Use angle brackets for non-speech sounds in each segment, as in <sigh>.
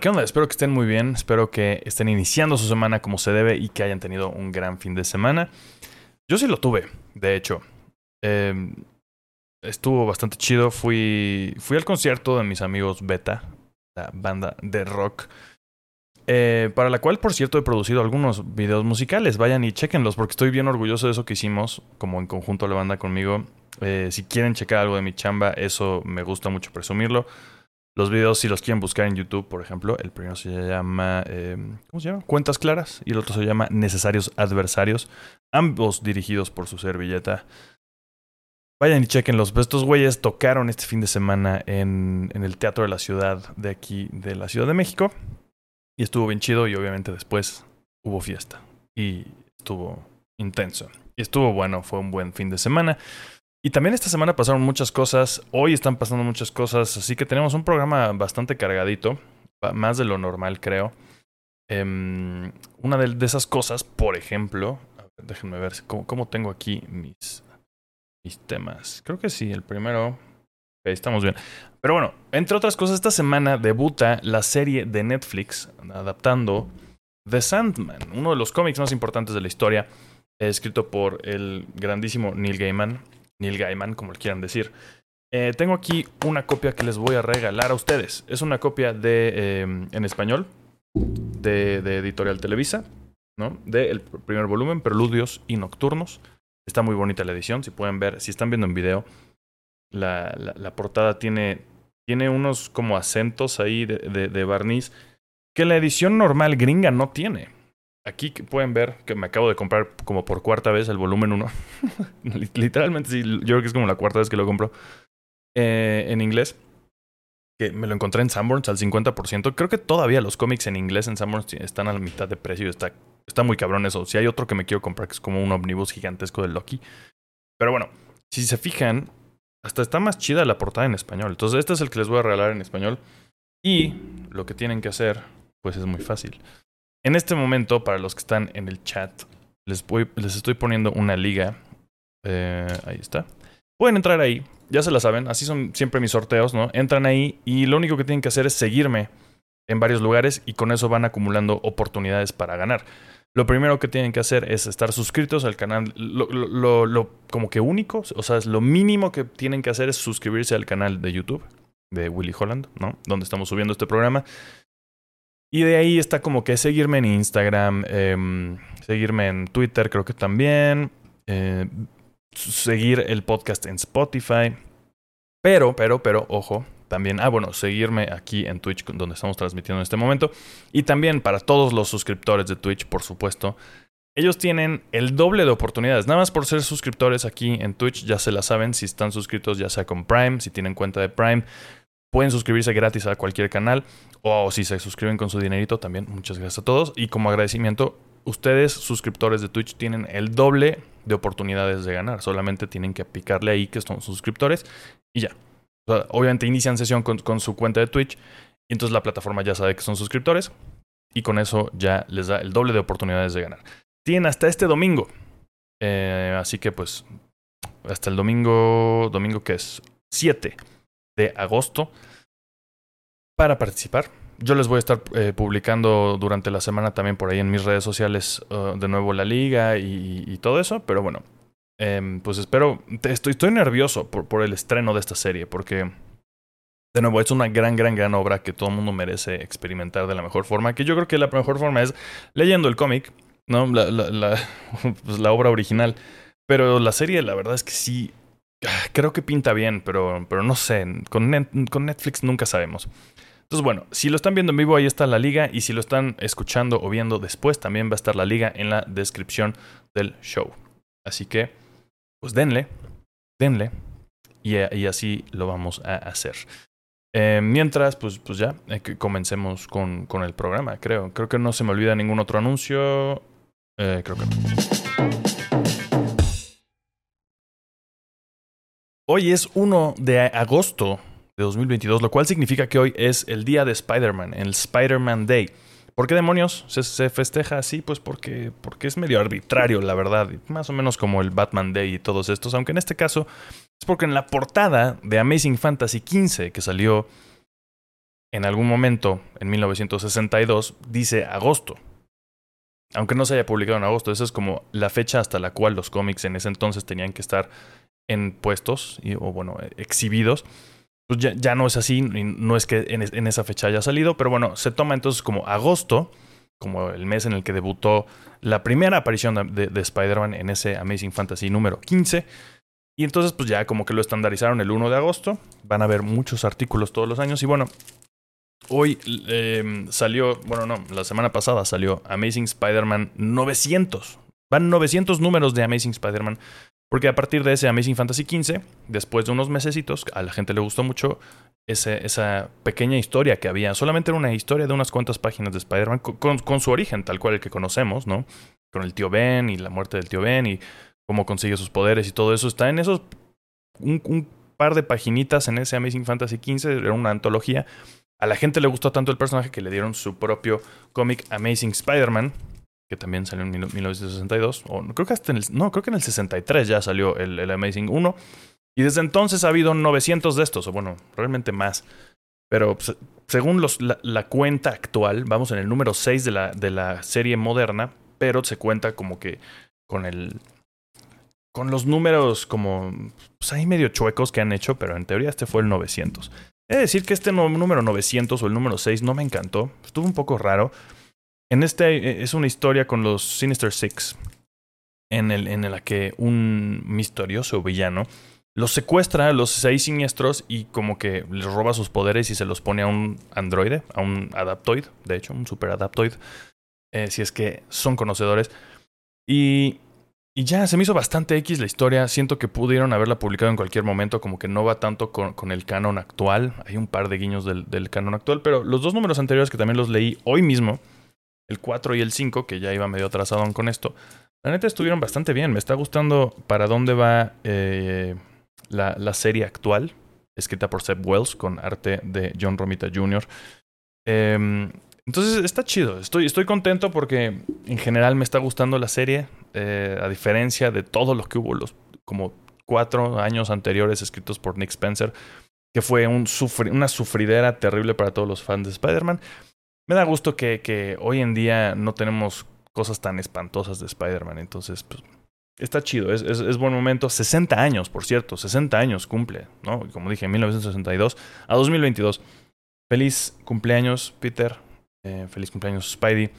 ¿qué onda? Espero que estén muy bien, espero que estén iniciando su semana como se debe y que hayan tenido un gran fin de semana. Yo sí lo tuve, de hecho. Em, estuvo bastante chido, fui, fui al concierto de mis amigos Beta, la banda de rock. Eh, para la cual, por cierto, he producido algunos videos musicales. Vayan y chequenlos porque estoy bien orgulloso de eso que hicimos, como en conjunto la banda conmigo. Eh, si quieren checar algo de mi chamba, eso me gusta mucho presumirlo. Los videos, si los quieren buscar en YouTube, por ejemplo, el primero se llama, em, ¿cómo se llama? Cuentas claras y el otro se llama Necesarios Adversarios, ambos dirigidos por su servilleta. Vayan y chequenlos. Estos güeyes tocaron este fin de semana en, en el Teatro de la Ciudad de aquí, de la Ciudad de México. Y estuvo bien chido y obviamente después hubo fiesta. Y estuvo intenso. Y estuvo bueno, fue un buen fin de semana. Y también esta semana pasaron muchas cosas, hoy están pasando muchas cosas, así que tenemos un programa bastante cargadito, más de lo normal creo. Em, una de, esas cosas, por ejemplo, déjenme ver cómo, tengo aquí mis, mis temas. Creo que sí, el primero, estamos bien. Pero bueno, entre otras cosas, esta semana debuta la serie de Netflix adaptando The Sandman, uno de los cómics más importantes de la historia, escrito por el grandísimo Neil Gaiman Neil Gaiman, como le quieran decir. Eh, tengo aquí una copia que les voy a regalar a ustedes. Es una copia de em, en español de, Editorial Televisa, ¿no? Del primer volumen, Preludios y Nocturnos. Está muy bonita la edición, si pueden ver, si están viendo en video, la, portada tiene, tiene unos como acentos ahí de barniz que la edición normal gringa no tiene. Aquí pueden ver que me acabo de comprar como por cuarta vez el volumen 1. <laughs> Literalmente, sí, yo creo que es como la cuarta vez que lo compro. Eh, en inglés. Que me lo encontré en Sanborns al 50%. Creo que todavía los cómics en inglés en Sanborns están a la mitad de precio. Está, está muy cabrón eso. Si hay otro que me quiero comprar que es como un omnibus gigantesco de Loki. Pero bueno, si se fijan, hasta está más chida la portada en español. Entonces, este es el que les voy a regalar en español. Y lo que tienen que hacer, pues es muy fácil. En este momento, para los que están en el chat, les, les estoy poniendo una liga. Eh, ahí está. Pueden entrar ahí, ya se la saben, así son siempre mis sorteos, ¿no? Entran ahí y lo único que tienen que hacer es seguirme en varios lugares y con eso van acumulando oportunidades para ganar. Lo primero que tienen que hacer es estar suscritos al canal. Lo, como que único, o sea, es lo mínimo que tienen que hacer es suscribirse al canal de YouTube de Willy Holland, ¿no? Donde estamos subiendo este programa. Y de ahí está como que seguirme en Instagram, em, seguirme en Twitter, creo que también, eh, seguir el podcast en Spotify. Pero, pero, pero, ojo, también, ah, bueno, seguirme aquí en Twitch, donde estamos transmitiendo en este momento. Y también para todos los suscriptores de Twitch, por supuesto. Ellos tienen el doble de oportunidades. Nada más por ser suscriptores aquí en Twitch, ya se la saben. Si están suscritos, ya sea con Prime, si tienen cuenta de Prime, pueden suscribirse gratis a cualquier canal. O si se suscriben con su dinerito, también muchas gracias a todos. Y como agradecimiento, ustedes, suscriptores de Twitch, tienen el doble de oportunidades de ganar. Solamente tienen que picarle ahí que son suscriptores y ya. obviamente inician sesión con, su cuenta de Twitch y entonces la plataforma ya sabe que son suscriptores y con eso ya les da el doble de oportunidades de ganar. Tienen hasta este domingo. Eh, así que pues hasta el domingo, domingo que es 7 de agosto para participar. Yo les voy a estar eh, publicando durante la semana también por ahí en mis redes sociales uh, de nuevo la liga y, todo eso, pero bueno, em, pues espero, estoy, estoy nervioso por, por el estreno de esta serie, porque de nuevo es una gran, gran, gran obra que todo el mundo merece experimentar de la mejor forma, que yo creo que la mejor forma es leyendo el cómic, ¿no? La, <laughs> pues obra original, pero la serie la verdad es que sí, creo que pinta bien, pero, pero no sé, con, con Netflix nunca sabemos. Entonces, bueno, si lo están viendo en vivo, ahí está la liga. Y si lo están escuchando o viendo después, también va a estar la liga en la descripción del show. Así que, pues denle, denle. Y, así lo vamos a hacer. Eh, mientras, pues, pues ya, eh, comencemos con, con, el programa, creo. Creo que no se me olvida ningún otro anuncio. Eh, creo que no. Hoy es 1 de agosto de 2022, lo cual significa que hoy es el día de Spider-Man, el Spider-Man Day. ¿Por qué demonios se, festeja así? Pues porque, porque es medio arbitrario, la verdad. Más o menos como el Batman Day y todos estos. Aunque en este caso es porque en la portada de Amazing Fantasy XV, que salió en algún momento, en 1962, dice agosto. Aunque no se haya publicado en agosto, esa es como la fecha hasta la cual los cómics en ese entonces tenían que estar en puestos o bueno, exhibidos. Pues ya, no es así, no es que en, esa fecha haya salido, pero bueno, se toma entonces como agosto, como el mes en el que debutó la primera aparición de, de Spider-Man en ese Amazing Fantasy número 15. Y entonces pues ya como que lo estandarizaron el 1 de agosto. Van a haber muchos artículos todos los años. Y bueno, hoy em, salió, bueno no, la semana pasada salió Amazing Spider-Man 900. Van 900 números de Amazing Spider-Man. Porque a partir de ese Amazing Fantasy 15, después de unos mesecitos, a la gente le gustó mucho esa pequeña historia que había. Solamente era una historia de unas cuantas páginas de Spider-Man con, con, su origen, tal cual el que conocemos, ¿no? Con el tío Ben y la muerte del tío Ben y cómo consigue sus poderes y todo eso. Está en esos. Un, par de paginitas en ese Amazing Fantasy XV, era una antología. A la gente le gustó tanto el personaje que le dieron su propio cómic Amazing Spider-Man, que también salió en 1962. O creo que hasta en el, no, creo que en el 63 ya salió el, Amazing 1. Y desde entonces ha habido 900 de estos, o bueno, realmente más. Pero según los, la, la, cuenta actual, vamos en el número 6 de la, de la serie moderna, pero se cuenta como que con el, con los números como pues ahí medio chuecos que han hecho, pero en teoría este fue el 900. He de decir que este número 900 o el número 6 no me encantó, estuvo un poco raro. En este eh, es una historia con los Sinister Six, en, el, en la que un misterioso villano los secuestra a los seis siniestros y como que les roba sus poderes y se los pone a un androide, a un adaptoid, de hecho, un super adaptoid, eh, si es que son conocedores. Y y ya, se me hizo bastante X la historia. Siento que pudieron haberla publicado en cualquier momento, como que no va tanto con, el canon actual. Hay un par de guiños del, del, canon actual, pero los dos números anteriores que también los leí hoy mismo, el 4 y el 5, que ya iba medio atrasado con esto, la neta estuvieron bastante bien. Me está gustando para dónde va eh, la, la, serie actual, escrita por Seb Wells, con arte de John Romita Jr. Eh, entonces está chido, estoy, estoy contento porque en general me está gustando la serie, eh, a diferencia de todos los que hubo los como cuatro años anteriores escritos por Nick Spencer, que fue un una sufridera terrible para todos los fans de Spider-Man. Me da gusto que, que hoy en día no tenemos cosas tan espantosas de Spider-Man, entonces pues, está chido, es, buen momento. 60 años, por cierto, 60 años cumple, ¿no? Como dije, en 1962 a 2022. Feliz cumpleaños, Peter. Eh, feliz cumpleaños, Spidey.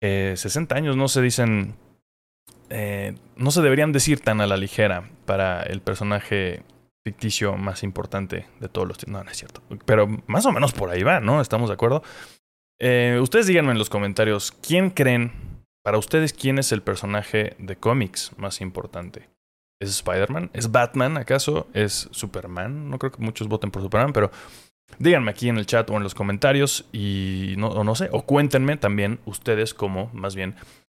Eh, 60 años no se dicen. Eh, no se deberían decir tan a la ligera para el personaje ficticio más importante de todos los tiempos. No, no es cierto. Pero más o menos por ahí va, ¿no? ¿Estamos de acuerdo? Eh, ustedes díganme en los comentarios, ¿quién creen, para ustedes, quién es el personaje de cómics más importante? ¿Es Spider-Man? ¿Es Batman acaso? ¿Es Superman? No creo que muchos voten por Superman, pero Díganme aquí en el chat o en los comentarios y no, o no sé, o cuéntenme también ustedes cómo, más bien,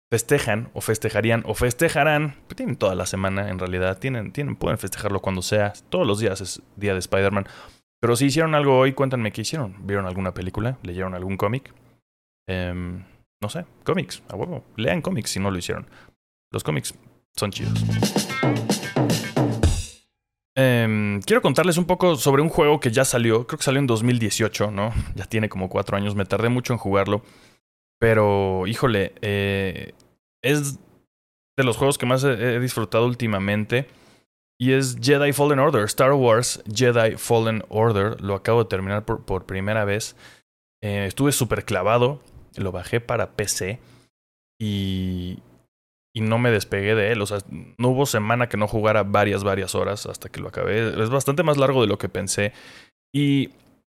festejan o festejarían o festejarán. Tienen toda la semana en realidad, tienen, tienen, pueden festejarlo cuando sea. Todos los días es día de Spider-Man. Pero si hicieron algo hoy, cuéntenme qué hicieron. ¿Vieron alguna película? ¿Leyeron algún cómic? Eh, no sé, cómics, a huevo. Lean cómics si no lo hicieron. Los cómics son chidos. Em, quiero contarles un poco sobre un juego que ya salió, creo que salió en 2018, ¿no? <laughs> Ya tiene como cuatro años, me tardé mucho en jugarlo, pero híjole, eh, es de los juegos que más he, disfrutado últimamente y es Jedi Fallen Order, Star Wars Jedi Fallen Order, lo acabo de terminar por, primera vez, eh, estuve súper clavado, lo bajé para PC y, y no me despegué de él. O sea, no hubo semana que no jugara varias, varias horas hasta que lo acabé. Es bastante más largo de lo que pensé. Y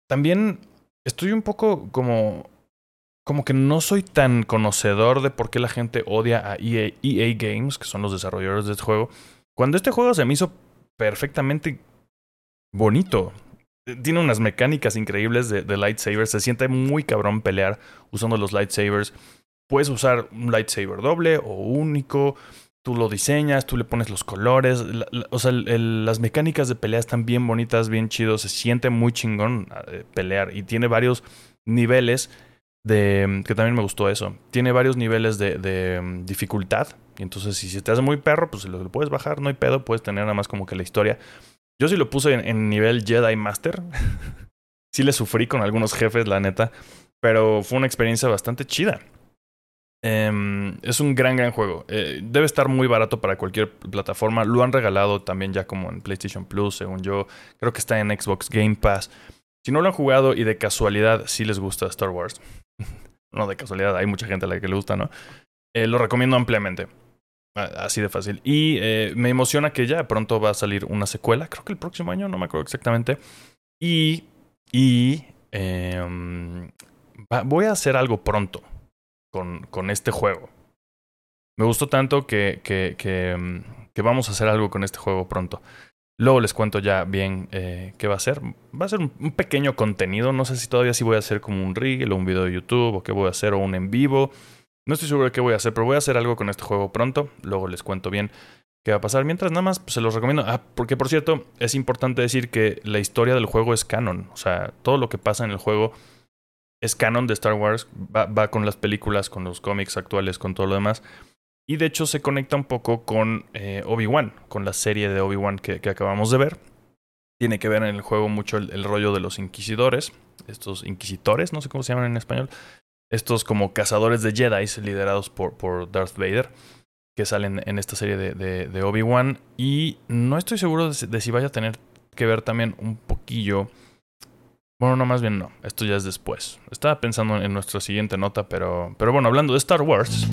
también estoy un poco como. Como que no soy tan conocedor de por qué la gente odia a EA, EA Games, que son los desarrolladores de este juego. Cuando este juego se me hizo perfectamente bonito. Tiene unas mecánicas increíbles de, de lightsabers. Se siente muy cabrón pelear usando los lightsabers puedes usar un lightsaber doble o único. Tú lo diseñas, tú le pones los colores. o sea, las mecánicas de pelea están bien bonitas, bien chidos. Se siente muy chingón eh, pelear. Y tiene varios niveles de. Que también me gustó eso. Tiene varios niveles de, de mm, dificultad. Y entonces, si se te hace muy perro, pues lo, lo, puedes bajar, no hay pedo. Puedes tener nada más como que la historia. Yo sí lo puse en, nivel Jedi Master. <laughs> sí le sufrí con algunos jefes, la neta. Pero fue una experiencia bastante chida. Em, es un gran, gran juego. Eh, debe estar muy barato para cualquier plataforma. Lo han regalado también ya como en PlayStation Plus, según yo. Creo que está en Xbox Game Pass. Si no lo han jugado y de casualidad sí les gusta Star Wars. <laughs> no de casualidad, hay mucha gente a la que le gusta, ¿no? Eh, lo recomiendo ampliamente. Así de fácil. Y eh, me emociona que ya pronto va a salir una secuela. Creo que el próximo año, no me acuerdo exactamente. Y. Y. Em, voy a hacer algo pronto con, con este juego. Me gustó tanto que, que, que, mm, que, vamos a hacer algo con este juego pronto. Luego les cuento ya bien eh, qué va a ser. Va a ser un, pequeño contenido. No sé si todavía sí voy a hacer como un reel o un video de YouTube o qué voy a hacer o un en vivo. No estoy seguro de qué voy a hacer, pero voy a hacer algo con este juego pronto. Luego les cuento bien qué va a pasar. Mientras nada más pues, se los recomiendo. Ah, porque por cierto, es importante decir que la historia del juego es canon. O sea, todo lo que pasa en el juego es canon de Star Wars, va, con las películas, con los cómics actuales, con todo lo demás. Y de hecho se conecta un poco con eh, Obi-Wan, con la serie de Obi-Wan que, acabamos de ver. Tiene que ver en el juego mucho el, rollo de los inquisidores, estos inquisitores, no sé cómo se llaman en español, estos como cazadores de Jedi liderados por, por Darth Vader, que salen en esta serie de, de, Obi-Wan. Y no estoy seguro de si vaya a tener que ver también un poquillo bueno, no, más bien no. Esto ya es después. Estaba pensando en nuestra siguiente nota, pero, pero bueno, hablando de Star Wars.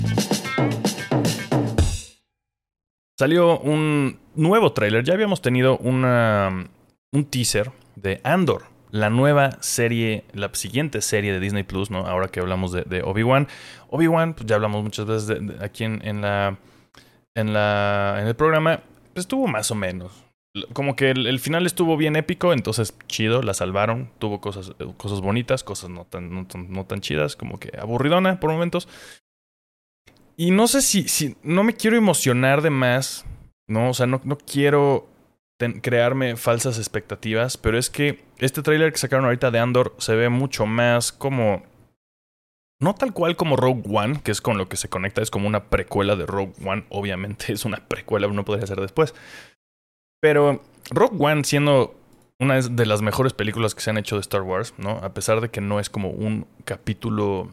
Salió un nuevo tráiler. Ya habíamos tenido un teaser de Andor, la nueva serie, la siguiente serie de Disney Plus, ¿no? Ahora que hablamos de, Obi-Wan. Obi-Wan, pues ya hablamos muchas veces de, aquí en, en, la, en, la, en el programa. Pues estuvo más o menos como que el, final estuvo bien épico, entonces chido, la salvaron, tuvo cosas, cosas bonitas, cosas no tan, no, tan chidas, como que aburridona por momentos. Y no sé si, si no me quiero emocionar de más, no, o sea, no, no quiero crearme falsas expectativas, pero es que este tráiler que sacaron ahorita de Andor se ve mucho más como no tal cual como Rogue One, que es con lo que se conecta, es como una precuela de Rogue One, obviamente es una precuela, no podría ser después. Pero Rock One siendo una de las mejores películas que se han hecho de Star Wars, ¿no? A pesar de que no es como un capítulo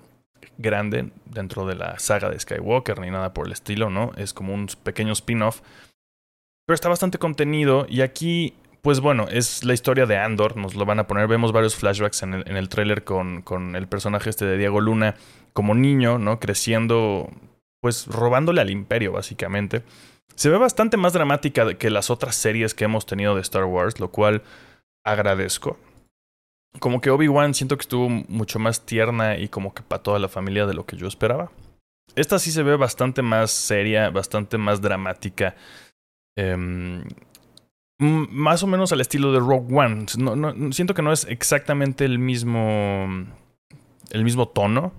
grande dentro de la saga de Skywalker ni nada por el estilo, ¿no? Es como un pequeño spin-off. Pero está bastante contenido y aquí, pues bueno, es la historia de Andor, nos lo van a poner, vemos varios flashbacks en el, en el tráiler con, el personaje este de Diego Luna como niño, ¿no? Creciendo, pues robándole al imperio, básicamente. Se ve bastante más dramática que las otras series que hemos tenido de Star Wars, lo cual agradezco. Como que Obi-Wan siento que estuvo mucho más tierna y como que para toda la familia de lo que yo esperaba. Esta sí se ve bastante más seria, bastante más dramática. Em, más o menos al estilo de Rogue One. No, siento que no es exactamente el mismo. el mismo tono.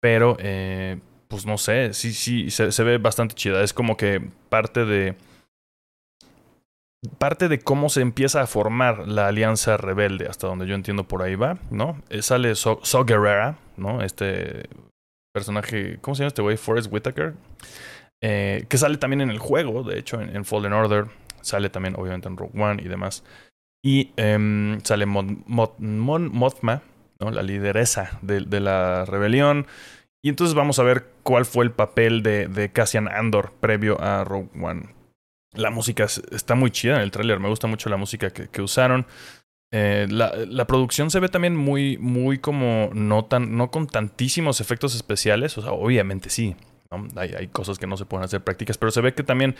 Pero eh, pues no sé, sí, sí, se, ve bastante chida. Es como que parte de. Parte de cómo se empieza a formar la alianza rebelde, hasta donde yo entiendo por ahí va, ¿no? Eh, sale So, Guerrera, ¿no? Este personaje, ¿cómo se llama este güey? Forrest Whitaker. Eh, que sale también en el juego, de hecho, en, Fallen Order. Sale también, obviamente, en Rogue One y demás. Y em, sale Mothma, ¿no? La lideresa de, la rebelión. Y entonces vamos a ver cuál fue el papel de, Cassian Andor previo a Rogue One. La música está muy chida en el tráiler, me gusta mucho la música que, usaron. Eh, la, la, producción se ve también muy, muy como no tan, no con tantísimos efectos especiales. O sea, obviamente sí. Hay, hay, cosas que no se pueden hacer prácticas, pero se ve que también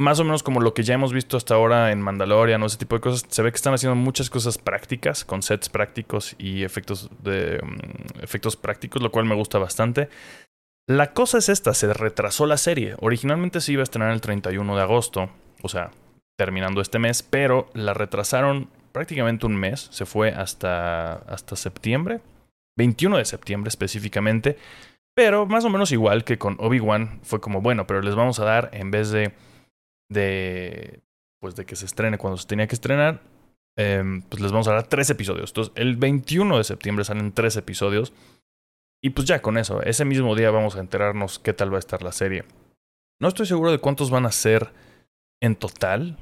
más o menos como lo que ya hemos visto hasta ahora en Mandalorian o ese tipo de cosas, se ve que están haciendo muchas cosas prácticas, con sets prácticos y efectos, de, mm, efectos prácticos, lo cual me gusta bastante. La cosa es esta, se retrasó la serie. Originalmente se iba a estrenar el 31 de agosto, o sea, terminando este mes, pero la retrasaron prácticamente un mes, se fue hasta, hasta septiembre, 21 de septiembre específicamente, pero más o menos igual que con Obi-Wan, fue como, bueno, pero les vamos a dar, en vez de de, pues de que se estrene cuando se tenía que estrenar, em, pues les vamos a dar tres episodios. Entonces, el 21 de septiembre salen tres episodios. Y pues ya con eso, ese mismo día vamos a enterarnos qué tal va a estar la serie. No estoy seguro de cuántos van a ser en total.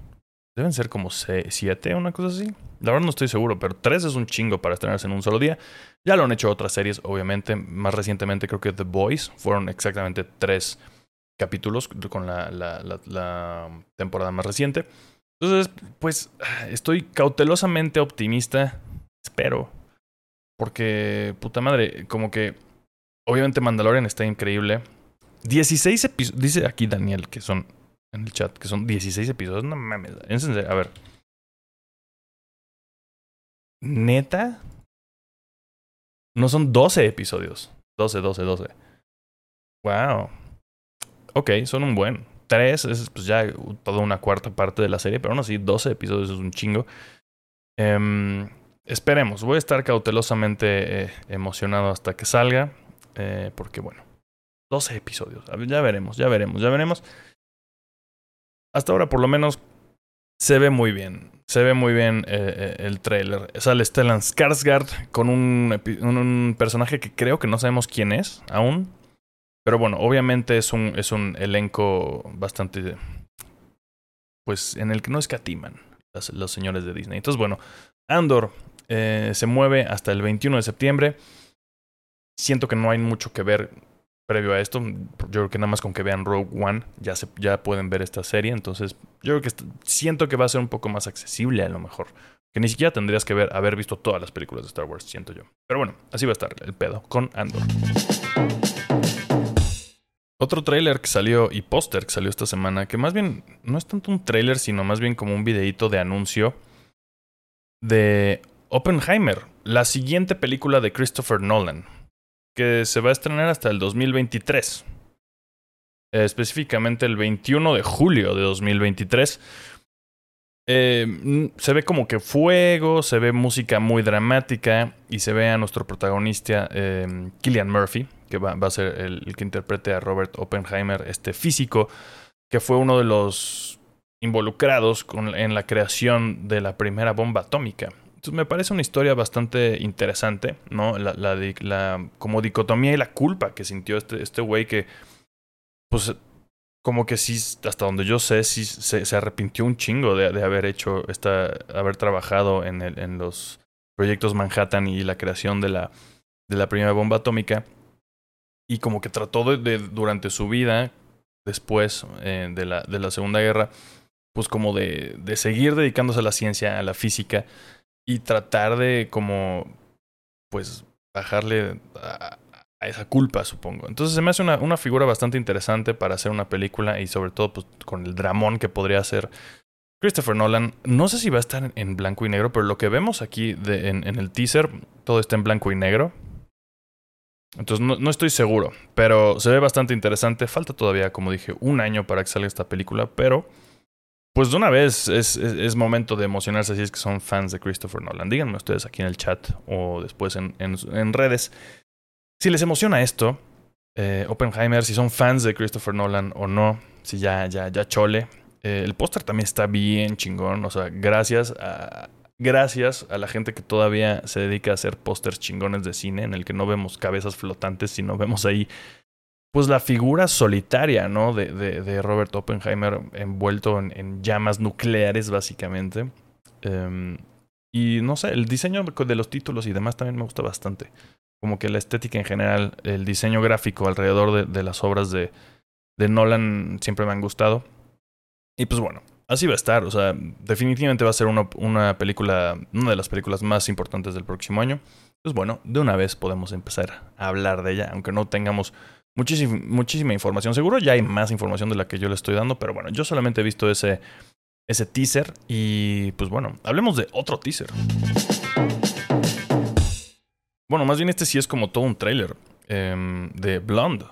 Deben ser como siete, una cosa así. La verdad no estoy seguro, pero tres es un chingo para estrenarse en un solo día. Ya lo han hecho otras series, obviamente. Más recientemente creo que The Boys fueron exactamente tres capítulos con la, la, la, temporada más reciente. Entonces, pues estoy cautelosamente optimista. Espero. Porque, puta madre, como que... Obviamente Mandalorian está increíble. 16 episodios. Dice aquí Daniel que son en el chat que son 16 episodios. No mames. A ver. ¿Neta? No son 12 episodios. 12, 12, 12. Wow. Ok, son un buen. 3 es pues ya toda una cuarta parte de la serie, pero aún así 12 episodios es un chingo. Em, esperemos, voy a estar cautelosamente eh, emocionado hasta que salga, eh, porque bueno, 12 episodios. Ya veremos, ya veremos, ya veremos. Hasta ahora, por lo menos, se ve muy bien. Se ve muy bien eh, el trailer. Sale Stellan Skarsgård con un, personaje que creo que no sabemos quién es aún. Pero bueno, obviamente es un, es un elenco bastante. Pues en el que no escatiman los señores de Disney. Entonces, bueno, Andor eh, se mueve hasta el 21 de septiembre. Siento que no hay mucho que ver previo a esto. Yo creo que nada más con que vean Rogue One ya, se, ya pueden ver esta serie. Entonces, yo creo que siento que va a ser un poco más accesible a lo mejor. Que ni siquiera tendrías que ver, haber visto todas las películas de Star Wars, siento yo. Pero bueno, así va a estar el pedo con Andor. Otro tráiler que salió y póster que salió esta semana, que más bien no es tanto un tráiler, sino más bien como un videíto de anuncio de Oppenheimer, la siguiente película de Christopher Nolan que se va a estrenar hasta el 2023. específicamente el 21 de julio de 2023. Eh, se ve como que fuego, se ve música muy dramática y se ve a nuestro protagonista eh, Killian Murphy, que va, a ser el, que interprete a Robert Oppenheimer, este físico, que fue uno de los involucrados en la creación de la primera bomba atómica me parece una historia bastante interesante, ¿no? La, como dicotomía y la culpa que sintió este, este güey que, pues, como que sí, hasta donde yo sé, sí se, arrepintió un chingo de, de, haber hecho esta, haber trabajado en, el, en los proyectos Manhattan y la creación de la, de la primera bomba atómica. Y como que trató de, durante su vida, después eh, de, la, de la Segunda Guerra, pues como de, de seguir dedicándose a la ciencia, a la física, y tratar de como, pues, bajarle a, esa culpa, supongo. Entonces se me hace una, una, figura bastante interesante para hacer una película y sobre todo pues, con el dramón que podría hacer Christopher Nolan. No sé si va a estar en blanco y negro, pero lo que vemos aquí en, en, el teaser, todo está en blanco y negro. Entonces no, no, estoy seguro, pero se ve bastante interesante. Falta todavía, como dije, un año para que salga esta película, pero pues de una vez es, es, momento de emocionarse si es que son fans de Christopher Nolan. Díganme ustedes aquí en el chat o después en, en, redes. Si les emociona esto, eh, Oppenheimer, si son fans de Christopher Nolan o no, si ya, ya, ya chole. Eh, el póster también está bien chingón. O sea, gracias a, gracias a la gente que todavía se dedica a hacer pósters chingones de cine, en el que no vemos cabezas flotantes, sino vemos ahí pues la figura solitaria, ¿no? De, de, de Robert Oppenheimer envuelto en, llamas nucleares, básicamente. Um, y no sé, el diseño de los títulos y demás también me gusta bastante. Como que la estética en general, el diseño gráfico alrededor de, de las obras de, de Nolan siempre me han gustado. Y pues bueno, así va a estar. O sea, definitivamente va a ser una, una película, una de las películas más importantes del próximo año. Pues bueno, de una vez podemos empezar a hablar de ella, aunque no tengamos muchísima, muchísima información. Seguro ya hay más información de la que yo le estoy dando, pero bueno, yo solamente he visto ese, ese teaser y pues bueno, hablemos de otro teaser. Bueno, más bien este sí es como todo un trailer em, de Blonde.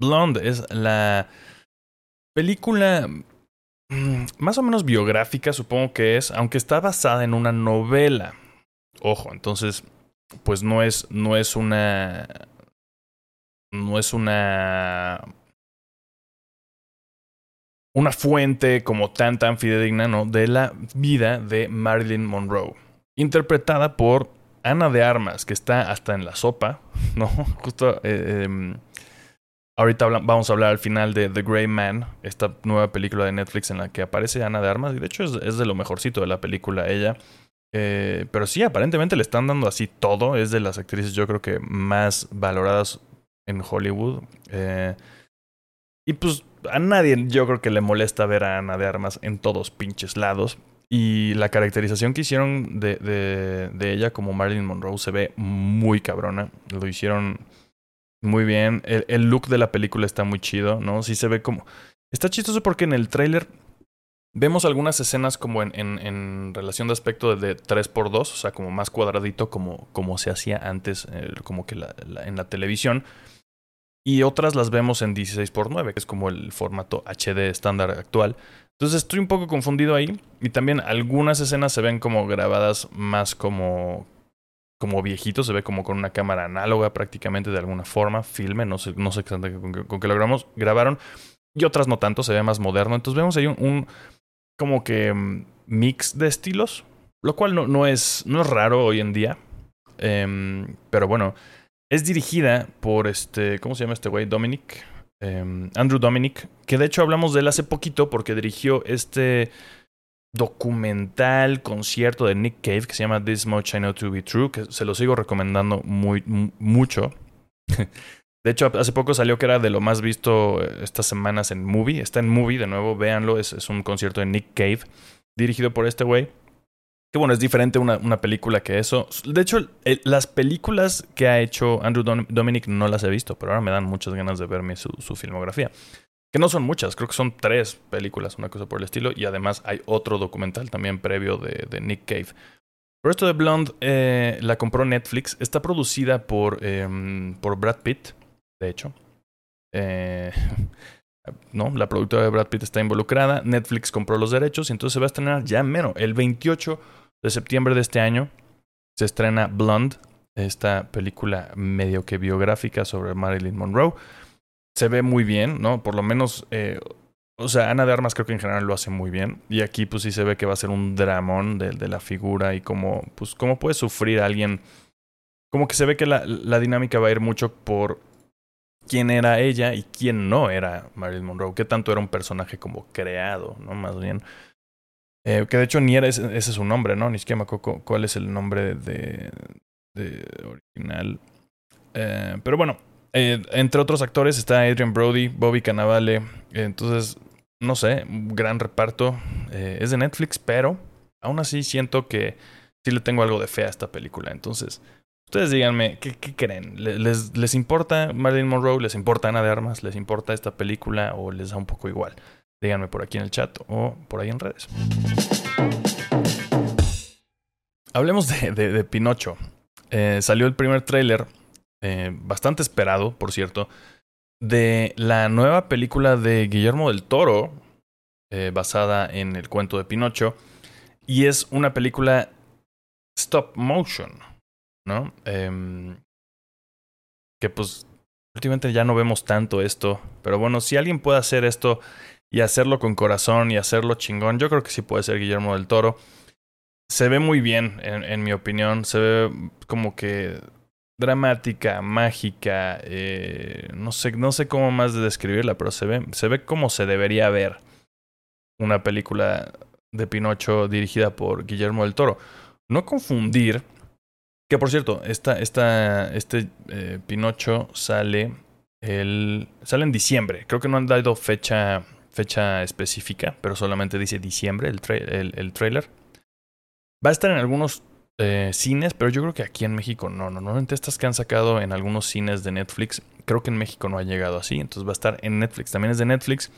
Blonde es la película más o menos biográfica, supongo que es, aunque está basada en una novela. Ojo, entonces, pues no es, no es una no es una una fuente como tan tan fidedigna, ¿no? De la vida de Marilyn Monroe, interpretada por Ana de Armas, que está hasta en la sopa, <laughs> ¿no? Justo eh, em, Ahorita vamos a hablar al final de The Grey Man, esta nueva película de Netflix en la que aparece Ana de Armas. Y de hecho es, de lo mejorcito de la película ella. Eh, pero sí, aparentemente le están dando así todo. Es de las actrices yo creo que más valoradas en Hollywood. Eh, y pues a nadie yo creo que le molesta ver a Ana de Armas en todos pinches lados. Y la caracterización que hicieron de, ella como Marilyn Monroe se ve muy cabrona. Lo hicieron muy bien. El, look de la película está muy chido, ¿no? Sí se ve como. Está chistoso porque en el tráiler vemos algunas escenas como en, relación de aspecto de 3x2, o sea, como más cuadradito, como, como se hacía antes, eh, como que en la televisión. Y otras las vemos en 16x9, que es como el formato HD estándar actual. Entonces estoy un poco confundido ahí. Y también algunas escenas se ven como grabadas más como como viejito, se ve como con una cámara análoga prácticamente de alguna forma, filme, no sé, no sé exactamente con, qué lo grabamos, grabaron, y otras no tanto, se ve más moderno. Entonces vemos ahí un, como que mm, mix de estilos, lo cual no, no, es, no es raro hoy en día. Em, pero bueno, es dirigida por este, ¿cómo se llama este güey? Dominic. Em, Andrew Dominic, que de hecho hablamos de él hace poquito porque dirigió este documental, concierto de Nick Cave que se llama This Much I Know to Be True, que se lo sigo recomendando muy, mucho. <laughs> De hecho, hace poco salió que era de lo más visto eh, estas semanas en Movie. Está en Movie, de nuevo, véanlo. Es, es un concierto de Nick Cave, dirigido por este güey. Que bueno, es diferente una, una película que eso. De hecho, las películas que ha hecho Andrew Dominic no las he visto, pero ahora me dan muchas ganas de verme su, su filmografía. Que no son muchas, creo que son tres películas, una cosa por el estilo. Y además hay otro documental también previo de, Nick Cave. Pero esto de Blonde eh, la compró Netflix. Está producida por, em, por Brad Pitt, de hecho. Eh, <laughs> no, la productora de Brad Pitt está involucrada. Netflix compró los derechos y entonces se va a estrenar ya menos. El 28 de septiembre de este año se estrena Blonde, esta película medio que biográfica sobre Marilyn Monroe se ve muy bien, ¿no? Por lo menos, eh, o sea, Ana de Armas creo que en general lo hace muy bien. Y aquí pues sí se ve que va a ser un dramón de, de la figura y cómo, pues, cómo puede sufrir alguien. Como que se ve que la, la dinámica va a ir mucho por quién era ella y quién no era Marilyn Monroe. Qué tanto era un personaje como creado, ¿no? Más bien. Eh, que de hecho ni era ese, es su nombre, ¿no? Ni siquiera me acuerdo cuál es el nombre de, de original. Eh, pero bueno, eh, entre otros actores está Adrian Brody, Bobby Cannavale. entonces, no sé, un gran reparto. Eh, es de Netflix, pero aún así siento que sí le tengo algo de fe a esta película. Entonces, ustedes díganme, ¿qué, creen? ¿Les, ¿Les, importa Marilyn Monroe? ¿Les importa Ana de Armas? ¿Les importa esta película o les da un poco igual? Díganme por aquí en el chat o por ahí en redes. Hablemos de, Pinocho. Eh, salió el primer tráiler eh, bastante esperado, por cierto, de la nueva película de Guillermo del Toro, eh, basada en el cuento de Pinocho, y es una película stop motion, ¿no? Em, que pues últimamente ya no vemos tanto esto, pero bueno, si alguien puede hacer esto y hacerlo con corazón y hacerlo chingón, yo creo que sí puede ser Guillermo del Toro. Se ve muy bien, en mi opinión, se ve como que dramática, mágica, eh, no sé, no sé cómo más de describirla, pero se ve, se ve como se debería ver una película de Pinocho dirigida por Guillermo del Toro. No confundir, que por cierto, esta, esta, este eh, Pinocho sale el, sale en diciembre. Creo que no han dado fecha, fecha específica, pero solamente dice diciembre el, el, el trailer. Va a estar en algunos eh, cines, pero yo creo que aquí en México no. Normalmente estas que han sacado en algunos cines de Netflix, creo que en México no ha llegado así. Entonces va a estar en Netflix. También es de Netflix.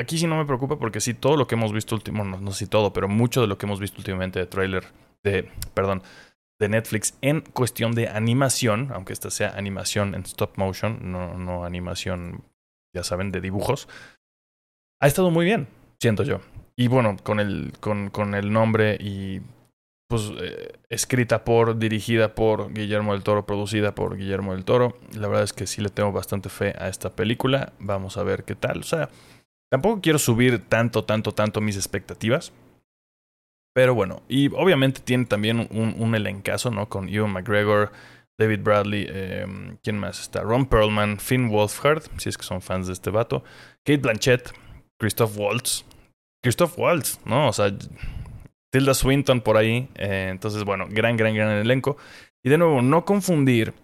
Aquí sí no me preocupa porque sí, todo lo que hemos visto último, no, no si todo, pero mucho de lo que hemos visto últimamente de trailer, de, perdón, de Netflix en cuestión de animación, aunque esta sea animación en stop motion, no, no animación, ya saben, de dibujos, ha estado muy bien, siento yo. Y bueno, con el, con, con el nombre y pues eh, escrita por, dirigida por Guillermo del Toro, producida por Guillermo del Toro. La verdad es que sí le tengo bastante fe a esta película. Vamos a ver qué tal. O sea, tampoco quiero subir tanto, tanto, tanto mis expectativas. Pero bueno, y obviamente tiene también un, un elencazo, ¿no? Con Ewan McGregor, David Bradley, em, ¿quién más está? Ron Perlman, Finn Wolfhard, si es que son fans de este vato, Kate Blanchett, Christoph Waltz, Christoph Waltz, ¿no? O sea, Tilda Swinton por ahí. Eh, entonces, bueno, gran, gran, gran elenco. Y de nuevo, no confundir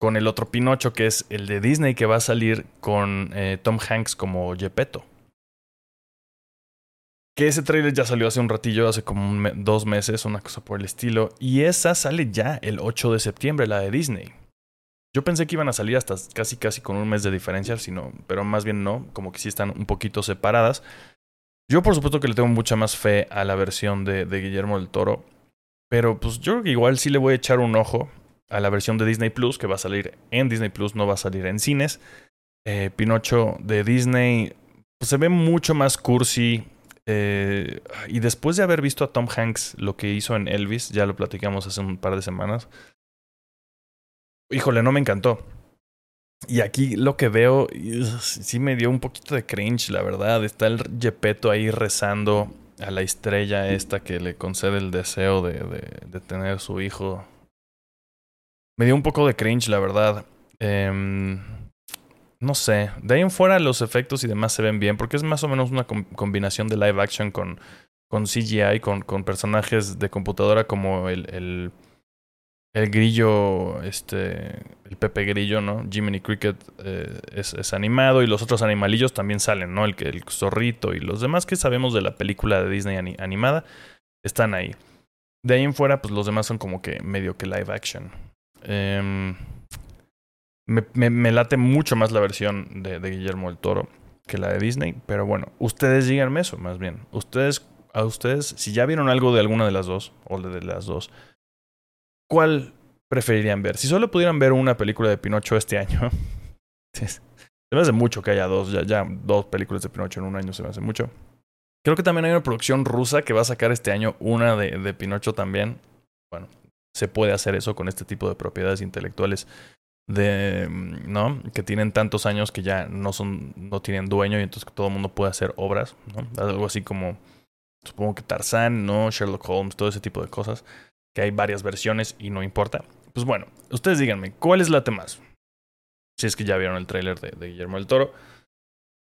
con el otro Pinocho, que es el de Disney, que va a salir con eh, Tom Hanks como Gepetto. Que ese trailer ya salió hace un ratillo, hace como dos meses, una cosa por el estilo. Y esa sale ya el 8 de septiembre, la de Disney. Yo pensé que iban a salir hasta casi casi con un mes de diferencia, sino, pero más bien no, como que sí están un poquito separadas. Yo por supuesto que le tengo mucha más fe a la versión de, Guillermo del Toro, pero pues yo igual sí le voy a echar un ojo a la versión de Disney Plus, que va a salir en Disney Plus, no va a salir en cines. Eh, Pinocho de Disney pues, se ve mucho más cursi, eh, y después de haber visto a Tom Hanks lo que hizo en Elvis, ya lo platicamos hace un par de semanas, híjole, no me encantó. Y aquí lo que veo, sí me dio un poquito de cringe, la verdad. Está el Gepetto ahí rezando a la estrella esta que le concede el deseo de, de, de tener su hijo. Me dio un poco de cringe, la verdad. Eh, no sé. De ahí en fuera los efectos y demás se ven bien, porque es más o menos una combinación de live action con, CGI, con, personajes de computadora como el, el, grillo, este, el Pepe Grillo, ¿no? Jiminy Cricket eh, es, animado y los otros animalillos también salen, ¿no? El, el zorrito y los demás que sabemos de la película de Disney animada están ahí. De ahí en fuera, pues los demás son como que medio que live action. Me, me, late mucho más la versión de, de, Guillermo del Toro que la de Disney. Pero bueno, ustedes díganme eso, más bien. Ustedes, a ustedes, si ya vieron algo de alguna de las dos, o de las dos, ¿cuál preferirían ver? Si solo pudieran ver una película de Pinocho este año, <laughs> se me hace mucho que haya dos, ya, ya dos películas de Pinocho en un año se me hace mucho. Creo que también hay una producción rusa que va a sacar este año una de, de Pinocho también. Bueno, se puede hacer eso con este tipo de propiedades intelectuales de no que tienen tantos años que ya no son no tienen dueño y entonces todo el mundo puede hacer obras no algo así como supongo que Tarzán no Sherlock Holmes todo ese tipo de cosas que hay varias versiones y no importa pues bueno ustedes díganme cuál es la más si es que ya vieron el tráiler de, Guillermo del Toro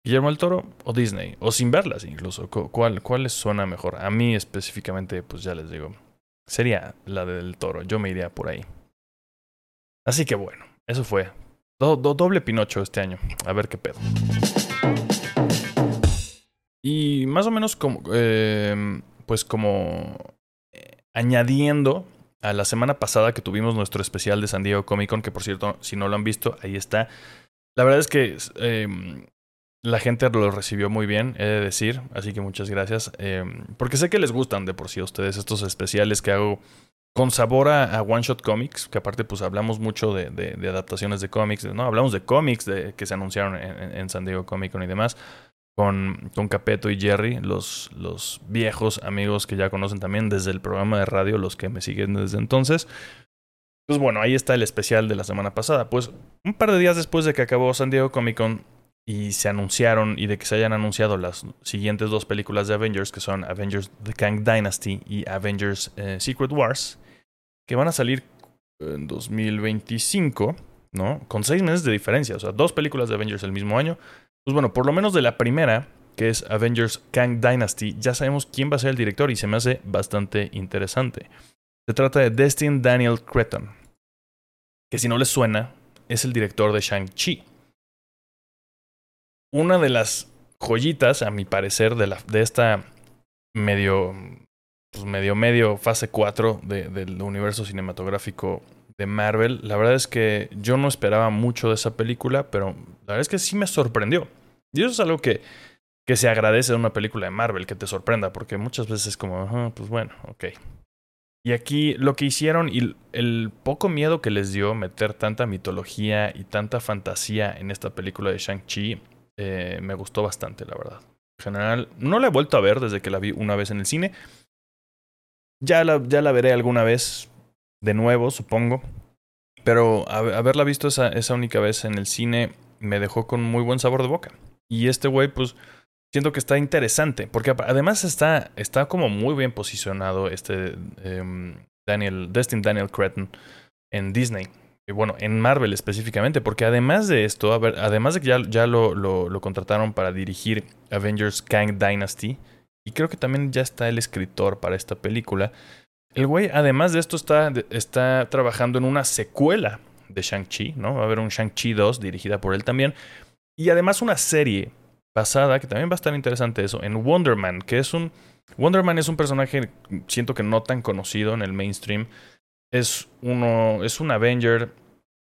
Guillermo del Toro o Disney o sin verlas incluso cuál cuál les suena mejor a mí específicamente pues ya les digo sería la del Toro yo me iría por ahí así que bueno eso fue. Do, do, doble Pinocho este año. A ver qué pedo. Y más o menos como. Eh, pues como. Añadiendo a la semana pasada que tuvimos nuestro especial de San Diego Comic Con, que por cierto, si no lo han visto, ahí está. La verdad es que eh, la gente lo recibió muy bien, he de decir, así que muchas gracias. Eh, porque sé que les gustan de por sí a ustedes estos especiales que hago con sabor a, One Shot Comics, que aparte pues hablamos mucho de adaptaciones de cómics, ¿no? Hablamos de cómics de, que se anunciaron en, en, San Diego Comic Con y demás, con, con Capeto y Jerry, los, los viejos amigos que ya conocen también desde el programa de radio, los que me siguen desde entonces. Pues bueno, ahí está el especial de la semana pasada. Pues un par de días después de que acabó San Diego Comic Con y se anunciaron y de que se hayan anunciado las siguientes dos películas de Avengers, que son Avengers The Kang Dynasty y Avengers eh, Secret Wars, que van a salir en 2025, ¿no? Con seis meses de diferencia, o sea, dos películas de Avengers el mismo año. Pues bueno, por lo menos de la primera, que es Avengers Kang Dynasty, ya sabemos quién va a ser el director y se me hace bastante interesante. Se trata de Destin Daniel Cretton, que si no les suena, es el director de Shang-Chi. Una de las joyitas, a mi parecer, de, la, de esta medio pues medio medio fase 4 de, del universo cinematográfico de Marvel. La verdad es que yo no esperaba mucho de esa película, pero la verdad es que sí me sorprendió. Y eso es algo que, que se agradece de una película de Marvel, que te sorprenda, porque muchas veces es como, pues bueno, ok. Y aquí lo que hicieron y el poco miedo que les dio meter tanta mitología y tanta fantasía en esta película de Shang-Chi, eh, me gustó bastante, la verdad. En general, no la he vuelto a ver desde que la vi una vez en el cine, ya la, ya la veré alguna vez de nuevo, supongo. Pero haberla visto esa, esa única vez en el cine me dejó con muy buen sabor de boca. Y este güey, pues, siento que está interesante. Porque además está, está como muy bien posicionado este um, Daniel, Destin Daniel Cretton. en Disney. Bueno, en Marvel específicamente, porque además de esto, además de que ya, ya lo, lo, lo, contrataron para dirigir Avengers Kang Dynasty, y creo que también ya está el escritor para esta película, el güey, además de esto, está, está trabajando en una secuela de Shang-Chi, ¿no? Va a haber un Shang-Chi 2 dirigida por él también. Y además una serie basada, que también va a estar interesante eso, en Wonder Man, que es un... Wonder Man es un personaje, siento que no tan conocido en el mainstream. Es uno, es un Avenger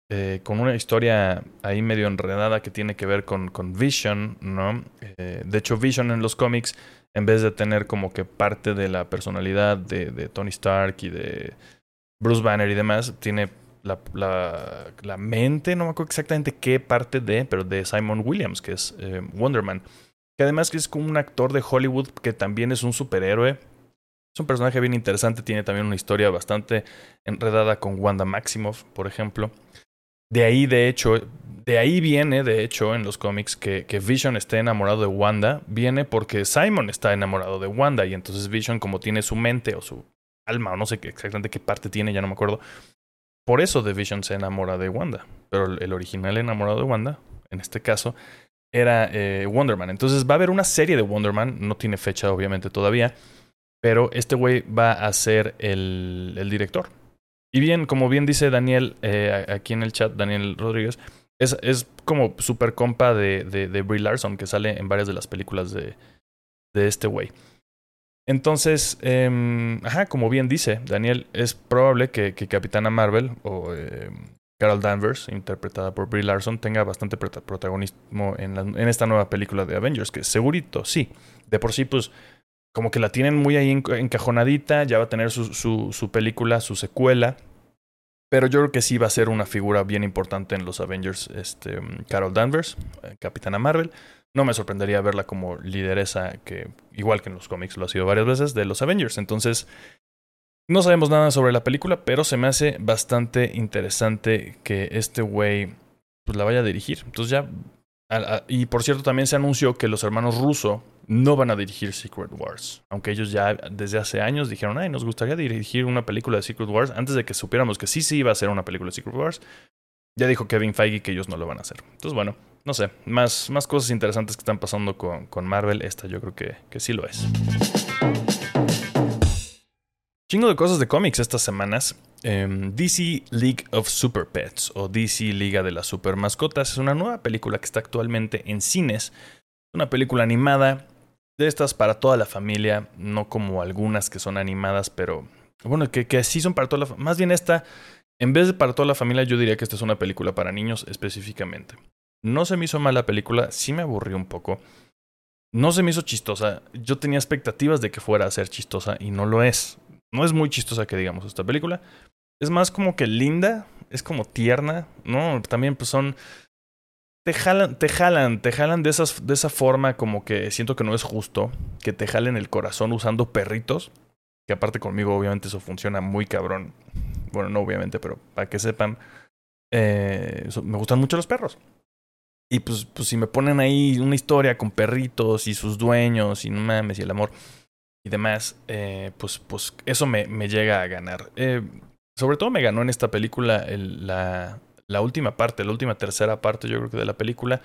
eh, con una historia ahí medio enredada que tiene que ver con, con Vision, ¿no? Eh, de hecho, Vision en los cómics, en vez de tener como que parte de la personalidad de, de Tony Stark y de Bruce Banner y demás, tiene la, la, la, mente, no me acuerdo exactamente qué parte de, pero de Simon Williams, que es eh, Wonder Man. Que además es como un actor de Hollywood que también es un superhéroe. Es un personaje bien interesante, tiene también una historia bastante enredada con Wanda Maximoff, por ejemplo. De ahí, de hecho, de ahí viene, de hecho, en los cómics que, que, Vision esté enamorado de Wanda, viene porque Simon está enamorado de Wanda y entonces Vision, como tiene su mente o su alma, o no sé exactamente qué parte tiene, ya no me acuerdo, por eso The Vision se enamora de Wanda. Pero el original enamorado de Wanda, en este caso, era eh, Wonder Man. Entonces va a haber una serie de Wonder Man. No tiene fecha, obviamente, todavía. Pero este güey va a ser el, director. Y bien, como bien dice Daniel eh, aquí en el chat, Daniel Rodríguez, es, es como super compa de, de, de Brie Larson, que sale en varias de las películas de, de este güey. Entonces, eh, ajá, como bien dice Daniel, es probable que, Capitana Marvel o eh, Carol Danvers, interpretada por Brie Larson, tenga bastante protagonismo en, esta nueva película de Avengers, que segurito, sí. De por sí, pues, como que la tienen muy ahí encajonadita, ya va a tener su, su, su película, su secuela. Pero yo creo que sí va a ser una figura bien importante en los Avengers, este, Carol Danvers, eh, Capitana Marvel. No me sorprendería verla como lideresa, que igual que en los cómics lo ha sido varias veces, de los Avengers. Entonces, no sabemos nada sobre la película, pero se me hace bastante interesante que este güey pues, la vaya a dirigir. Entonces ya... y por cierto, también se anunció que los hermanos Russo no van a dirigir Secret Wars. Aunque ellos ya desde hace años dijeron, ay, nos gustaría dirigir una película de Secret Wars. Antes de que supiéramos que sí, sí iba a ser una película de Secret Wars, ya dijo Kevin Feige que ellos no lo van a hacer. Entonces, bueno, no sé, más, más cosas interesantes que están pasando con, con Marvel. Esta yo creo que, que sí lo es. Chingo de cosas de cómics estas semanas. Eh, DC League of Super Pets o DC Liga de las Super Mascotas es una nueva película que está actualmente en cines. Una película animada de estas para toda la familia, no como algunas que son animadas, pero bueno, que, que sí son para toda la familia. Más bien esta, en vez de para toda la familia, yo diría que esta es una película para niños específicamente. No se me hizo mal la película, sí me aburrió un poco. No se me hizo chistosa. Yo tenía expectativas de que fuera a ser chistosa y no lo es. No es muy chistosa que digamos esta película. Es más como que linda, es como tierna, ¿no? También pues son... Te jalan, te jalan, te jalan de, esas, de esa forma como que siento que no es justo que te jalen el corazón usando perritos. Que aparte conmigo obviamente eso funciona muy cabrón. Bueno, no obviamente, pero para que sepan, eh, me gustan mucho los perros. Y pues, pues si me ponen ahí una historia con perritos y sus dueños y no mames y el amor y demás, eh, pues, pues eso me, me llega a ganar. Eh, sobre todo me ganó en esta película el, la, la última parte, la última tercera parte yo creo que de la película.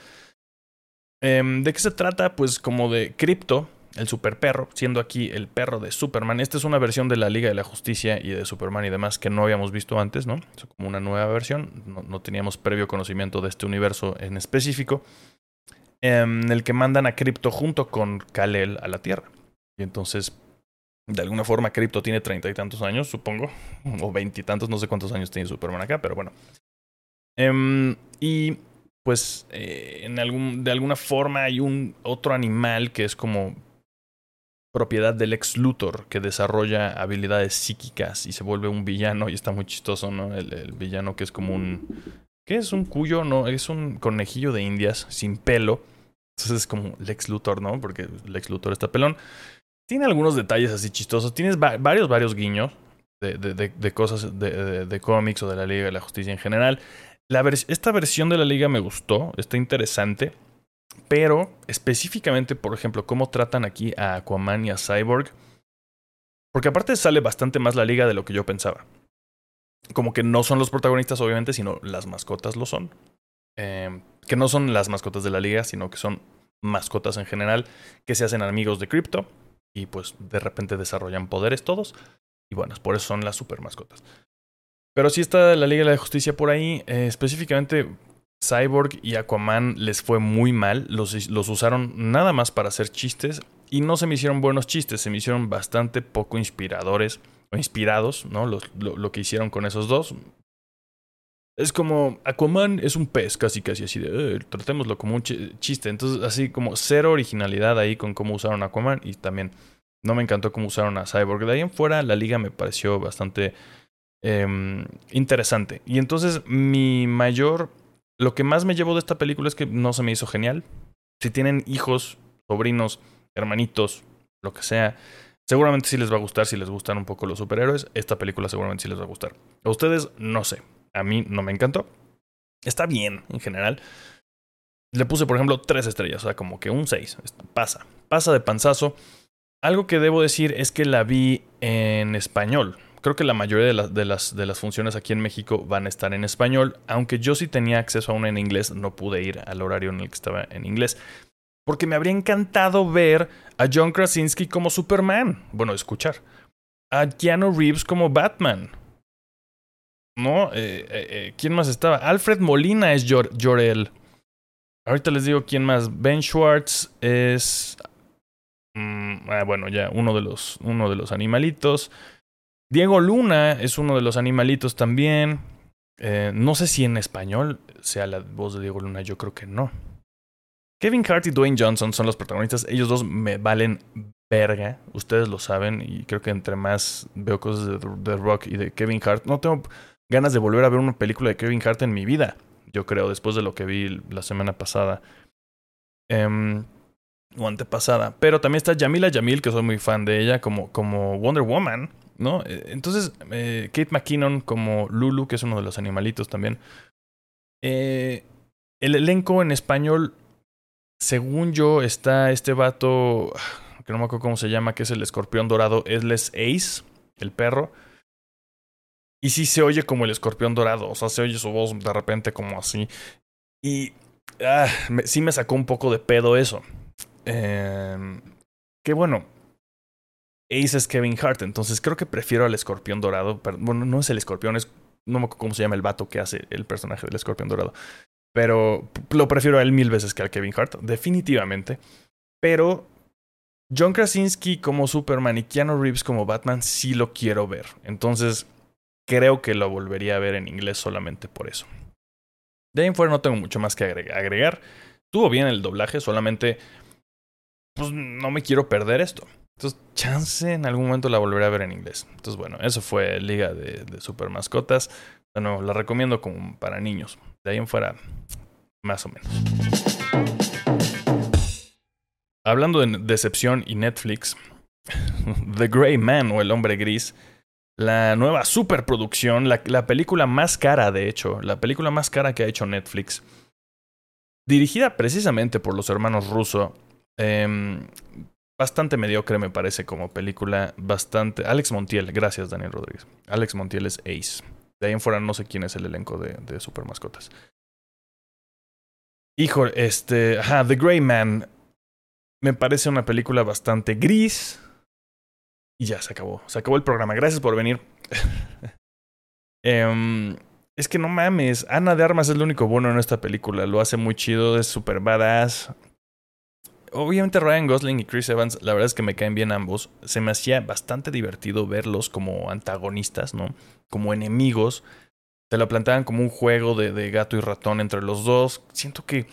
Eh, ¿De qué se trata? Pues como de Crypto, el super perro, siendo aquí el perro de Superman. Esta es una versión de la Liga de la Justicia y de Superman y demás que no habíamos visto antes, ¿no? Es como una nueva versión. No, teníamos previo conocimiento de este universo en específico. En el que mandan a Crypto junto con Kal-El a la Tierra. Y entonces, de alguna forma, Crypto tiene treinta y tantos años, supongo. <laughs> O veintitantos, no sé cuántos años tiene Superman acá, pero bueno. Um, y pues eh, en algún, de alguna forma hay un otro animal que es como propiedad del ex Luthor que desarrolla habilidades psíquicas y se vuelve un villano y está muy chistoso, ¿no? El, villano que es como un... ¿Qué es un cuyo? No, es un conejillo de indias sin pelo. Entonces es como Lex Luthor, ¿no? Porque Lex Luthor está pelón. Tiene algunos detalles así chistosos. Tienes va varios, varios guiños de, de, de, de cosas de, cómics o de la Liga de la Justicia en general. Esta versión de la Liga me gustó, está interesante. Pero específicamente, por ejemplo, cómo tratan aquí a Aquaman y a Cyborg. Porque aparte sale bastante más la liga de lo que yo pensaba. como que no son los protagonistas, obviamente, sino las mascotas lo son. Em, que no son las mascotas de la liga, sino que son mascotas en general que se hacen amigos de Crypto y pues de repente desarrollan poderes todos. Y bueno, por eso son las super mascotas. Pero sí está la Liga de la Justicia por ahí. Eh, específicamente Cyborg y Aquaman les fue muy mal. Los, los usaron nada más para hacer chistes. Y no se me hicieron buenos chistes, se me hicieron bastante poco inspiradores o inspirados, ¿no? lo, lo, que hicieron con esos dos. Es como Aquaman es un pez, casi casi así de, eh, tratémoslo como un chiste. Entonces, así como cero originalidad ahí con cómo usaron Aquaman y también no me encantó cómo usaron a Cyborg. De ahí en fuera, la liga me pareció bastante em, interesante. Y entonces, mi mayor. Lo que más me llevó de esta película es que no se me hizo genial. Si tienen hijos, sobrinos, hermanitos, lo que sea, seguramente sí les va a gustar si les gustan un poco los superhéroes. Esta película seguramente sí les va a gustar. A ustedes, no sé. A mí no me encantó. Está bien en general. Le puse, por ejemplo, tres estrellas, o sea, como que un seis. Pasa, pasa de panzazo. Algo que debo decir es que la vi en español. Creo que la mayoría de, de, las, de las funciones aquí en México van a estar en español, aunque yo sí tenía acceso a una en inglés, no pude ir al horario en el que estaba en inglés. Porque me habría encantado ver a John Krasinski como Superman. Bueno, escuchar. A Keanu Reeves como Batman. ¿No? Eh, eh, eh, ¿Quién más estaba? Alfred Molina es Jorel. Ahorita les digo quién más. Ben Schwartz es Mm, ah, bueno, ya, uno de, los, uno de los animalitos. Diego Luna es uno de los animalitos también. Eh, no sé si en español sea la voz de Diego Luna, yo creo que no. Kevin Hart y Dwayne Johnson son los protagonistas. Ellos dos me valen verga. Ustedes lo saben. Y creo que entre más veo cosas de The Rock y de Kevin Hart, no tengo ganas de volver a ver una película de Kevin Hart en mi vida. Yo creo, después de lo que vi la semana pasada. Eh, o antepasada. Pero también está Yamila Yamil, que soy muy fan de ella, como, como Wonder Woman, ¿no? Eh, entonces, eh, Kate McKinnon como Lulu, que es uno de los animalitos también. Eh, el elenco en español, según yo, está este vato, que no me acuerdo cómo se llama, que es el escorpión dorado, Esles Ace, el perro. Y sí se oye como el escorpión dorado, o sea, se oye su voz de repente como así. Y ah, sí me sacó un poco de pedo eso. Eh, que bueno, Ace es Kevin Hart, entonces creo que prefiero al escorpión dorado. Pero, bueno, no es el escorpión, es. No me acuerdo cómo se llama el vato que hace el personaje del escorpión dorado. Pero lo prefiero a él mil veces que al Kevin Hart, definitivamente. Pero John Krasinski como Superman y Keanu Reeves como Batman sí lo quiero ver. Entonces creo que lo volvería a ver en inglés solamente por eso. De ahí en fuera no tengo mucho más que agregar. Estuvo bien el doblaje, solamente pues no me quiero perder esto. Entonces, chance en algún momento la volveré a ver en inglés. Entonces, bueno, eso fue Liga de, Super Mascotas. Bueno, la recomiendo como para niños. De ahí en fuera, más o menos. Hablando de decepción y Netflix, <laughs> The Grey Man o El Hombre Gris, la nueva superproducción, la, la película más cara, de hecho, la película más cara que ha hecho Netflix, dirigida precisamente por los hermanos Russo Em, bastante mediocre me parece como película. Bastante. Alex Montiel, gracias Daniel Rodríguez. Alex Montiel es Ace. De ahí en fuera no sé quién es el elenco de, de Super Mascotas. Hijo, este. Ajá, The Grey Man. Me parece una película bastante gris. Y ya se acabó. Se acabó el programa. Gracias por venir. <laughs> Em, es que no mames. Ana de Armas es lo único bueno en esta película. Lo hace muy chido. Es super badass obviamente Ryan Gosling y Chris Evans, la verdad es que me caen bien ambos. Se me hacía bastante divertido verlos como antagonistas, ¿no? Como enemigos. Se lo planteaban como un juego de, de gato y ratón entre los dos. Siento que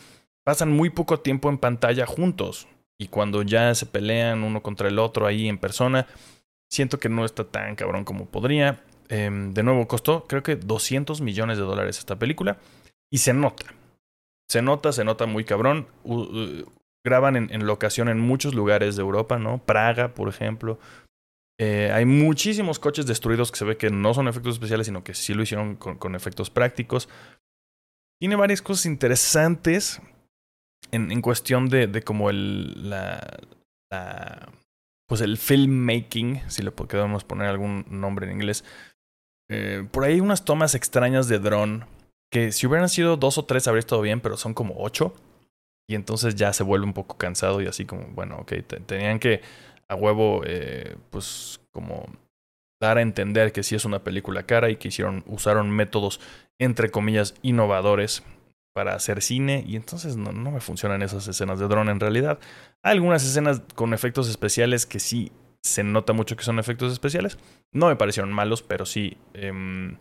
pasan muy poco tiempo en pantalla juntos. Y cuando ya se pelean uno contra el otro ahí en persona, siento que no está tan cabrón como podría. Em, de nuevo, costó creo que 200 millones de dólares esta película. Y se nota. Se nota, se nota muy cabrón graban en, en, locación en muchos lugares de Europa, ¿no? Praga, por ejemplo. Eh, hay muchísimos coches destruidos que se ve que no son efectos especiales, sino que sí lo hicieron con, con efectos prácticos. Tiene varias cosas interesantes en, en cuestión de, de como el, la, pues el filmmaking, si le podemos poner algún nombre en inglés. Eh, por ahí unas tomas extrañas de dron que si hubieran sido dos o tres habría estado bien, pero son como ocho. Y entonces ya se vuelve un poco cansado y así como, bueno, ok, tenían que a huevo, eh, pues como dar a entender que sí es una película cara y que hicieron, usaron métodos, entre comillas, innovadores para hacer cine y entonces no, no me funcionan esas escenas de dron en realidad. Hay algunas escenas con efectos especiales que sí se nota mucho que son efectos especiales. No me parecieron malos, pero sí... Eh,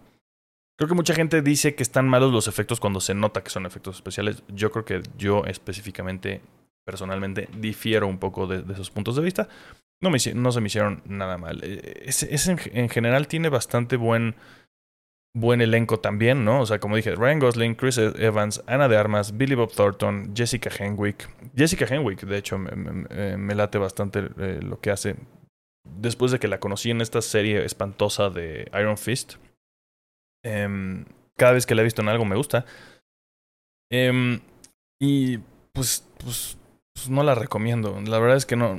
Creo que mucha gente dice que están malos los efectos cuando se nota que son efectos especiales. Yo creo que yo específicamente, personalmente, difiero un poco de, esos puntos de vista. No, me, no se me hicieron nada mal. Eh, es, en, general tiene bastante buen, buen elenco también, ¿no? O sea, como dije, Ryan Gosling, Chris Evans, Ana de Armas, Billy Bob Thornton, Jessica Henwick. Jessica Henwick, de hecho, me, late bastante eh, lo que hace. Después de que la conocí en esta serie espantosa de Iron Fist Em, cada vez que la he visto en algo me gusta. Em, y pues, pues, pues, no la recomiendo. La verdad es que no.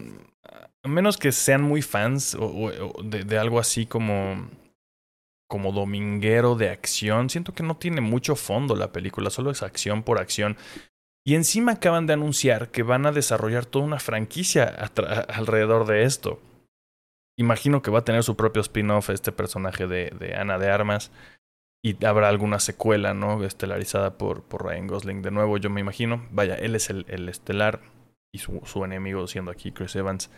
A menos que sean muy fans o, de, algo así como. como dominguero de acción. Siento que no tiene mucho fondo la película. Solo es acción por acción. Y encima acaban de anunciar que van a desarrollar toda una franquicia alrededor de esto. Imagino que va a tener su propio spin-off este personaje de Ana de Armas y habrá alguna secuela, ¿no? Estelarizada por, por Ryan Gosling. De nuevo, yo me imagino. Vaya, él es el, el estelar y su, su, enemigo siendo aquí Chris Evans.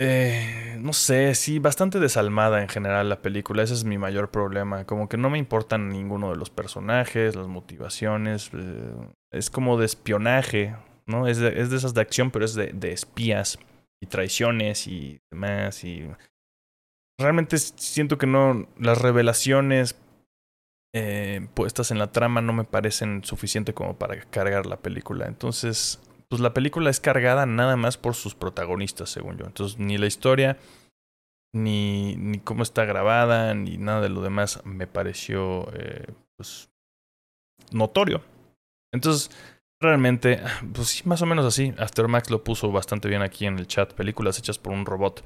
Eh, no sé, sí, bastante desalmada en general la película. Ese es mi mayor problema. Como que no me importan ninguno de los personajes, las motivaciones. Eh, es como de espionaje, ¿no? Es de, es de esas de acción, pero es de, de espías y traiciones y demás. Y realmente siento que no. Las revelaciones eh, puestas en la trama no me parecen suficiente como para cargar la película. Entonces, pues la película es cargada nada más por sus protagonistas, según yo. Entonces, ni la historia, ni, ni cómo está grabada, ni nada de lo demás me pareció, eh, pues, notorio. Entonces, realmente, pues sí, más o menos así. Aftermax lo puso bastante bien aquí en el chat. Películas hechas por un robot.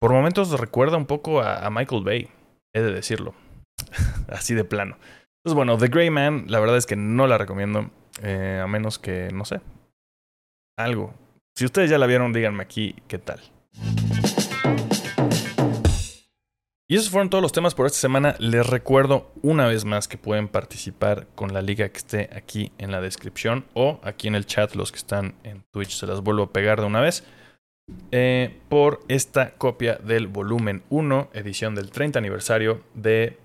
Por momentos recuerda un poco a, Michael Bay, he de decirlo. <laughs> Así de plano. Entonces, bueno, The Grey Man, la verdad es que no la recomiendo. Eh, a menos que, no sé, algo. Si ustedes ya la vieron, díganme aquí qué tal. Y esos fueron todos los temas por esta semana. Les recuerdo una vez más que pueden participar con la liga que esté aquí en la descripción o aquí en el chat los que están en Twitch. Se las vuelvo a pegar de una vez. Eh, por esta copia del volumen 1, edición del 30 aniversario de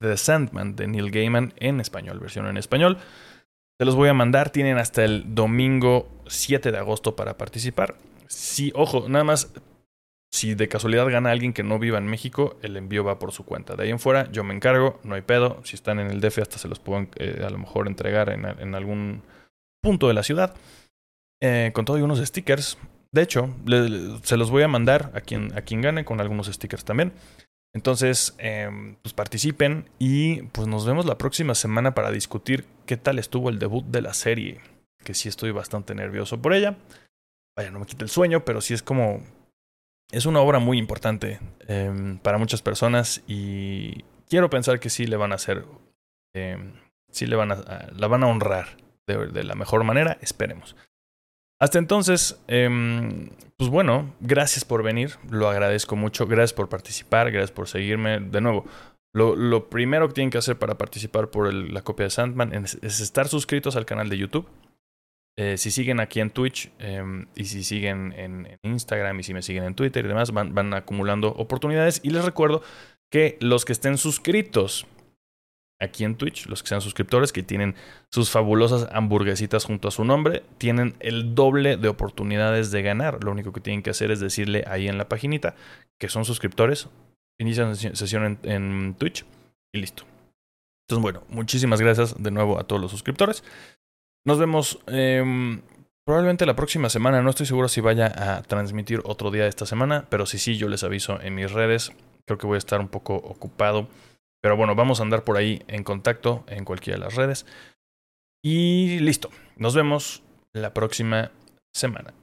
The Sandman de Neil Gaiman en español, versión en español. Se los voy a mandar, tienen hasta el domingo 7 de agosto para participar. Si, ojo, nada más, si de casualidad gana alguien que no viva en México, el envío va por su cuenta. De ahí en fuera, yo me encargo, no hay pedo. Si están en el DF, hasta se los puedo eh, a lo mejor entregar en, en, algún punto de la ciudad. Eh, con todo y unos stickers. De hecho, se los voy a mandar a quien, a quien gane con algunos stickers también. Entonces, em, pues participen y pues nos vemos la próxima semana para discutir qué tal estuvo el debut de la serie. Que sí estoy bastante nervioso por ella. Vaya, no me quita el sueño, pero sí es como... Es una obra muy importante em, para muchas personas y quiero pensar que sí le van a hacer... Em, sí le van a, la van a honrar de la mejor manera, esperemos. Hasta entonces, eh, pues bueno, gracias por venir, lo agradezco mucho, gracias por participar, gracias por seguirme. De nuevo, lo, lo primero que tienen que hacer para participar por la copia de Sandman es, estar suscritos al canal de YouTube. Eh, si siguen aquí en Twitch eh, y si siguen en, en, Instagram y si me siguen en Twitter y demás, van, van acumulando oportunidades. Y les recuerdo que los que estén suscritos aquí en Twitch, los que sean suscriptores, que tienen sus fabulosas hamburguesitas junto a su nombre, tienen el doble de oportunidades de ganar. Lo único que tienen que hacer es decirle ahí en la paginita que son suscriptores, inician sesión en, Twitch y listo. Entonces, bueno, muchísimas gracias de nuevo a todos los suscriptores. Nos vemos em, probablemente la próxima semana. No estoy seguro si vaya a transmitir otro día de esta semana, pero si sí, yo les aviso en mis redes. Creo que voy a estar un poco ocupado pero bueno, vamos a andar por ahí en contacto en cualquiera de las redes. Y listo. Nos vemos la próxima semana.